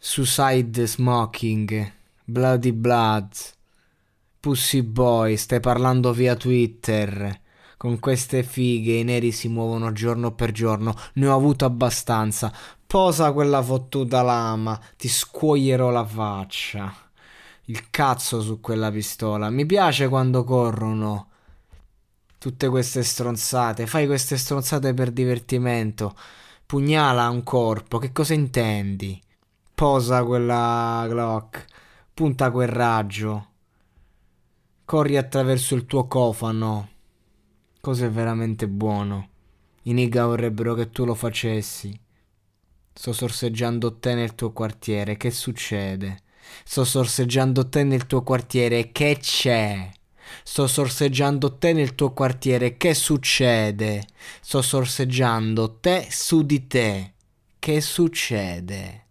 Suicide Smoking. Bloody Blood. Pussy Boy, stai parlando via Twitter. Con queste fighe i neri si muovono giorno per giorno. Ne ho avuto abbastanza. Posa quella fottuta lama. Ti scuoierò la faccia. Il cazzo su quella pistola. Mi piace quando corrono. Tutte queste stronzate. Fai queste stronzate per divertimento. Pugnala un corpo. Che cosa intendi? Posa quella Glock. Punta quel raggio. Corri attraverso il tuo cofano. Cos'è veramente buono. I nigga vorrebbero che tu lo facessi. Sto sorseggiando te nel tuo quartiere. Che succede? Sto sorseggiando te nel tuo quartiere. Che c'è? Sto sorseggiando te nel tuo quartiere. Che succede? Sto sorseggiando te su di te. Che succede?